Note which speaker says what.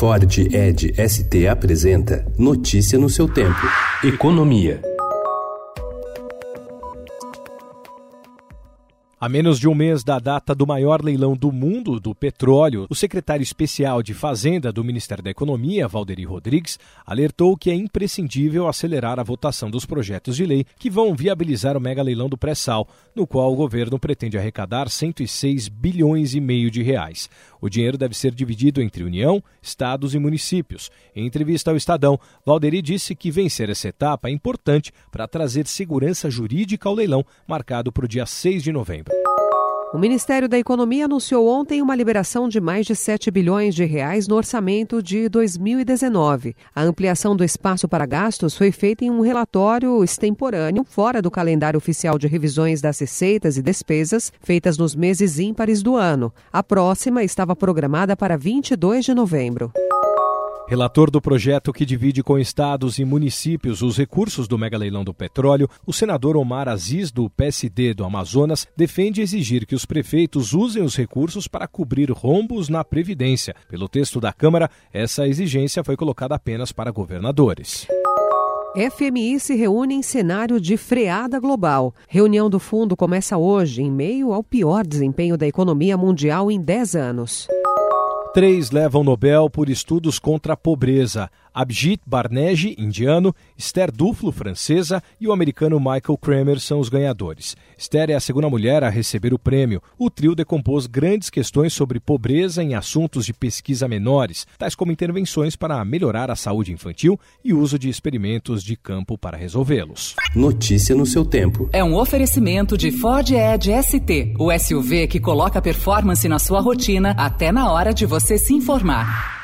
Speaker 1: Ford Ed ST apresenta Notícia no seu tempo. Economia.
Speaker 2: A menos de um mês da data do maior leilão do mundo do petróleo, o secretário especial de Fazenda do Ministério da Economia, Valderi Rodrigues, alertou que é imprescindível acelerar a votação dos projetos de lei que vão viabilizar o mega leilão do pré-sal, no qual o governo pretende arrecadar 106 bilhões e meio de reais. O dinheiro deve ser dividido entre União, estados e municípios. Em entrevista ao Estadão, Valderi disse que vencer essa etapa é importante para trazer segurança jurídica ao leilão marcado para o dia 6 de novembro.
Speaker 3: O Ministério da Economia anunciou ontem uma liberação de mais de 7 bilhões de reais no orçamento de 2019. A ampliação do espaço para gastos foi feita em um relatório extemporâneo, fora do calendário oficial de revisões das receitas e despesas feitas nos meses ímpares do ano. A próxima estava programada para 22 de novembro.
Speaker 2: Relator do projeto que divide com estados e municípios os recursos do megaleilão do petróleo, o senador Omar Aziz, do PSD do Amazonas, defende exigir que os prefeitos usem os recursos para cobrir rombos na Previdência. Pelo texto da Câmara, essa exigência foi colocada apenas para governadores.
Speaker 3: FMI se reúne em cenário de freada global. Reunião do fundo começa hoje, em meio ao pior desempenho da economia mundial em 10 anos.
Speaker 2: Três levam Nobel por estudos contra a pobreza. Abhijit Barneji, indiano, Esther Duflo, francesa, e o americano Michael Kramer são os ganhadores. Esther é a segunda mulher a receber o prêmio. O trio decompôs grandes questões sobre pobreza em assuntos de pesquisa menores, tais como intervenções para melhorar a saúde infantil e uso de experimentos de campo para resolvê-los.
Speaker 1: Notícia no seu tempo.
Speaker 4: É um oferecimento de Ford Edge ST, o SUV que coloca performance na sua rotina até na hora de você se informar.